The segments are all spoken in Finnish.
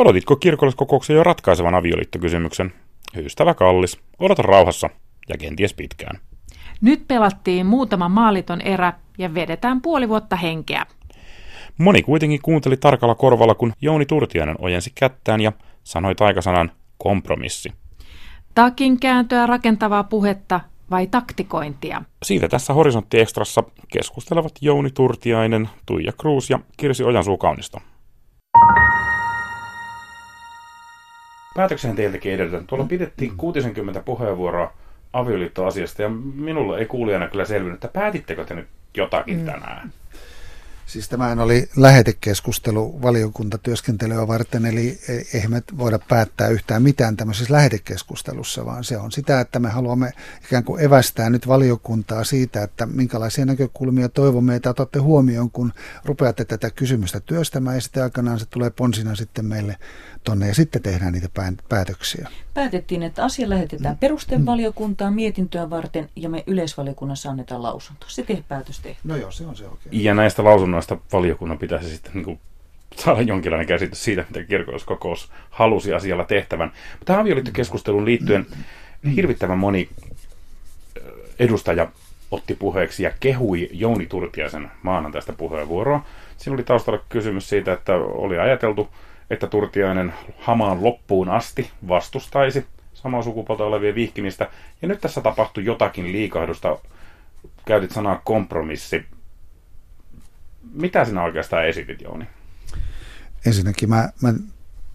Odotitko kirkolliskokouksen jo ratkaisevan avioliittokysymyksen? Ystävä kallis, odota rauhassa ja kenties pitkään. Nyt pelattiin muutama maaliton erä ja vedetään puoli vuotta henkeä. Moni kuitenkin kuunteli tarkalla korvalla, kun Jouni Turtiainen ojensi kättään ja sanoi taikasanan kompromissi. Takin kääntöä rakentavaa puhetta vai taktikointia? Siitä tässä Horisontti Extrassa keskustelevat Jouni Turtiainen, Tuija Kruus ja Kirsi Ojansuu Kaunista. Päätökseen teiltäkin edellytän. Tuolla pidettiin 60 puheenvuoroa avioliittoasiasta ja minulle ei kuulijana kyllä selvinnyt, että päätittekö te nyt jotakin mm. tänään? Siis tämä oli lähetekeskustelu valiokuntatyöskentelyä varten, eli eihän me voida päättää yhtään mitään tämmöisessä lähetekeskustelussa, vaan se on sitä, että me haluamme ikään kuin evästää nyt valiokuntaa siitä, että minkälaisia näkökulmia toivomme, että otatte huomioon, kun rupeatte tätä kysymystä työstämään, ja sitten aikanaan se tulee ponsina sitten meille tonne, ja sitten tehdään niitä päätöksiä. Päätettiin, että asia lähetetään mm. perustevaliokuntaan mietintöä varten, ja me yleisvaliokunnassa annetaan lausunto. Se tehdään päätös tehdään. No joo, se on se oikein. Ja näistä lausunnoista valiokunnan pitäisi sitten niin kuin saada jonkinlainen käsitys siitä, mitä kirkolliskokous halusi asialla tehtävän. Tähän avioliittokeskusteluun liittyen hirvittävän moni edustaja otti puheeksi ja kehui Jouni Turtiaisen maanantaista puheenvuoroa. Siinä oli taustalla kysymys siitä, että oli ajateltu, että Turtiainen hamaan loppuun asti vastustaisi samaa sukupuolta olevien vihkimistä. Ja nyt tässä tapahtui jotakin liikahdusta. Käytit sanaa kompromissi mitä sinä oikeastaan esitit, Jouni? Ensinnäkin mä, mä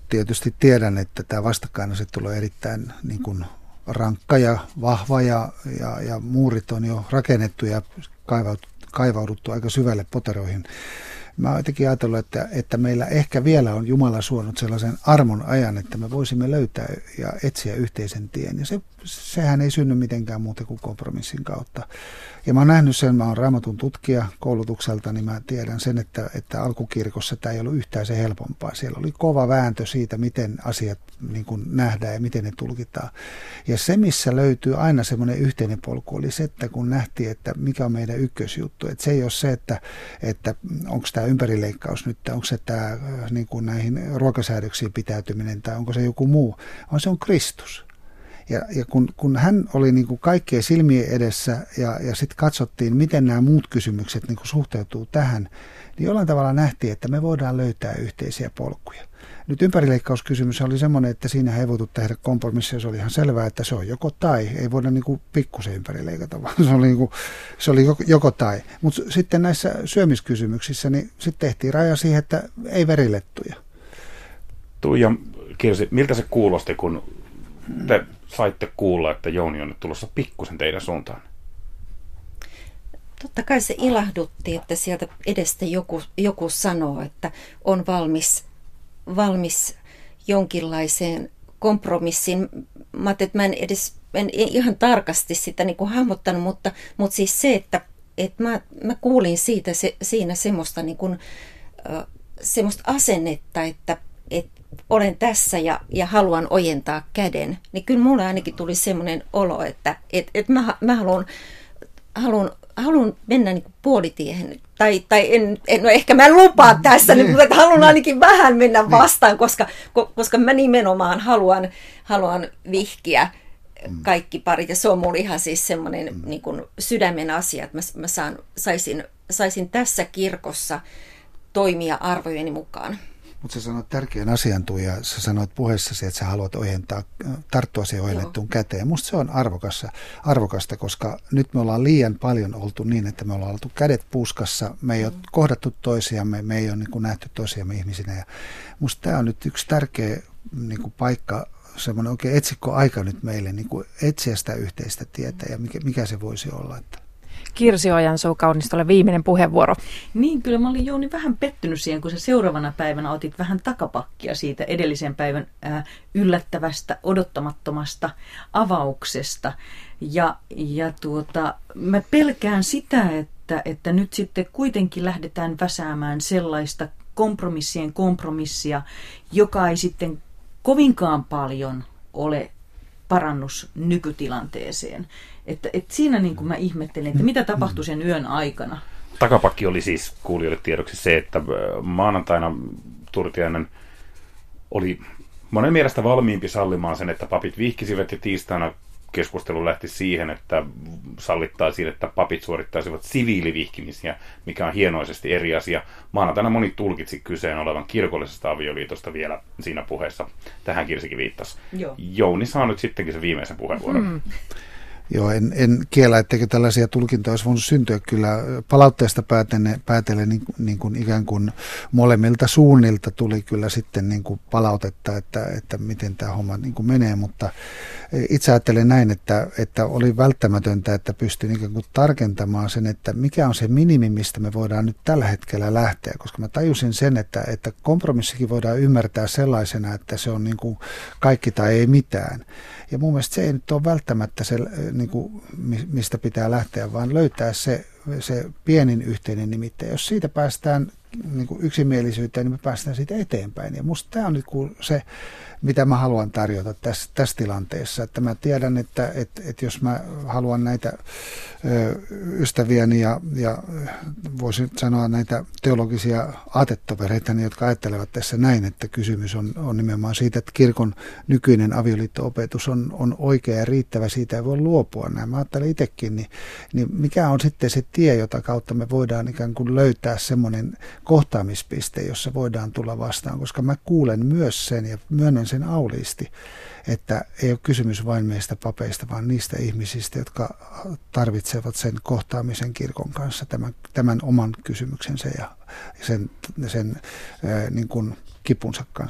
tietysti tiedän, että tämä vastakkainasettelu on erittäin niin kuin rankka ja vahva ja, ja, ja muurit on jo rakennettu ja kaivauduttu aika syvälle poteroihin mä jotenkin ajatellut, että, että meillä ehkä vielä on Jumala suonut sellaisen armon ajan, että me voisimme löytää ja etsiä yhteisen tien. Ja se, sehän ei synny mitenkään muuta kuin kompromissin kautta. Ja mä oon nähnyt sen, mä oon raamatun tutkija koulutukselta, niin mä tiedän sen, että, että alkukirkossa tämä ei ollut yhtään se helpompaa. Siellä oli kova vääntö siitä, miten asiat niin kuin nähdään ja miten ne tulkitaan. Ja se, missä löytyy aina semmoinen yhteinen polku, oli se, että kun nähtiin, että mikä on meidän ykkösjuttu. Että se ei ole se, että, että onko tämä ympärileikkaus nyt, onko se tämä äh, niin kuin näihin ruokasäädöksiin pitäytyminen tai onko se joku muu, vaan se on Kristus. Ja, ja kun, kun hän oli niin kuin kaikkien silmien edessä ja, ja sitten katsottiin, miten nämä muut kysymykset niin kuin suhteutuu tähän, niin jollain tavalla nähtiin, että me voidaan löytää yhteisiä polkuja. Nyt ympärileikkauskysymys oli semmoinen, että siinä ei voitu tehdä kompromissia. Se oli ihan selvää, että se on joko tai. Ei voida niin kuin pikkusen ympärileikata, vaan se oli, niin kuin, se oli joko tai. Mutta sitten näissä syömiskysymyksissä, niin sitten tehtiin raja siihen, että ei verilettuja. Tuija Kirsi, miltä se kuulosti, kun te saitte kuulla, että Jouni on nyt tulossa pikkusen teidän suuntaan? Totta kai se ilahdutti, että sieltä edestä joku, joku sanoo, että on valmis valmis jonkinlaiseen kompromissiin. Mä että mä en edes en ihan tarkasti sitä niin kuin hahmottanut, mutta, mutta siis se, että, että mä, mä kuulin siitä se, siinä semmoista, niin kuin, semmoista asennetta, että olen tässä ja, ja haluan ojentaa käden, niin kyllä mulle ainakin tuli semmoinen olo, että, että, että mä, mä haluan, haluan haluan mennä niin puolitiehen, tai, tai en, en, no ehkä mä en lupaa mm. tässä, niin, mutta haluan ainakin vähän mennä niin. vastaan, koska, koska mä nimenomaan haluan, haluan vihkiä mm. kaikki parit, ja se on mulla ihan siis semmoinen mm. niin kuin sydämen asia, että mä, mä saan, saisin, saisin tässä kirkossa toimia arvojeni mukaan. Mutta sä sanoit tärkeän asian ja sä sanoit puheessasi, että sä haluat ojentaa, tarttua siihen ojennettuun käteen. Musta se on arvokasta, arvokasta, koska nyt me ollaan liian paljon oltu niin, että me ollaan oltu kädet puskassa, me ei ole mm. kohdattu toisiamme, me ei ole niin kuin nähty toisiamme ihmisinä. Ja musta tämä on nyt yksi tärkeä niin kuin paikka, semmoinen oikein etsikko aika nyt meille niin kuin etsiä sitä yhteistä tietä ja mikä, mikä se voisi olla. Että Kirsi Ojansuu Kaunistolle viimeinen puheenvuoro. Niin, kyllä mä olin Jouni vähän pettynyt siihen, kun sä seuraavana päivänä otit vähän takapakkia siitä edellisen päivän ää, yllättävästä, odottamattomasta avauksesta. Ja, ja tuota, mä pelkään sitä, että, että nyt sitten kuitenkin lähdetään väsäämään sellaista kompromissien kompromissia, joka ei sitten kovinkaan paljon ole parannus nykytilanteeseen. Että, että siinä niin kuin mä ihmettelin, että mitä tapahtui sen yön aikana. Takapakki oli siis kuulijoille tiedoksi se, että maanantaina Turtiainen oli monen mielestä valmiimpi sallimaan sen, että papit vihkisivät ja tiistaina keskustelu lähti siihen, että sallittaisiin, että papit suorittaisivat siviilivihkimisiä, mikä on hienoisesti eri asia. Maanantaina moni tulkitsi kyseen olevan kirkollisesta avioliitosta vielä siinä puheessa. Tähän Kirsikin viittasi. Joo. Jouni saa nyt sittenkin sen viimeisen puheenvuoron. Mm. Joo, en, en kiellä, etteikö tällaisia tulkintoja olisi voinut syntyä. Kyllä palautteesta päätellen, päätellen niin, niin kuin ikään kuin molemmilta suunnilta tuli kyllä sitten niin kuin palautetta, että, että miten tämä homma niin kuin menee, mutta itse ajattelen näin, että, että oli välttämätöntä, että pystyin ikään kuin tarkentamaan sen, että mikä on se minimi, mistä me voidaan nyt tällä hetkellä lähteä, koska mä tajusin sen, että, että kompromissikin voidaan ymmärtää sellaisena, että se on niin kuin kaikki tai ei mitään. Ja mun mielestä se ei nyt ole välttämättä se, niin kuin, mistä pitää lähteä, vaan löytää se, se pienin yhteinen nimittäin. Jos siitä päästään niin kuin yksimielisyyteen, niin me päästään siitä eteenpäin. Ja musta tämä on nyt se mitä mä haluan tarjota tässä, tässä tilanteessa. Että mä tiedän, että, että, että jos mä haluan näitä ystäviäni ja, ja voisin sanoa näitä teologisia aatettovereita, jotka ajattelevat tässä näin, että kysymys on, on nimenomaan siitä, että kirkon nykyinen avioliitto-opetus on, on oikea ja riittävä, siitä ei voi luopua. Näin. Mä ajattelen itsekin, niin, niin mikä on sitten se tie, jota kautta me voidaan ikään kuin löytää semmoinen kohtaamispiste, jossa voidaan tulla vastaan, koska mä kuulen myös sen ja myönnän sen auliisti, että ei ole kysymys vain meistä papeista, vaan niistä ihmisistä, jotka tarvitsevat sen kohtaamisen kirkon kanssa, tämän, tämän oman kysymyksensä ja sen, sen niin kuin kipunsa kanssa.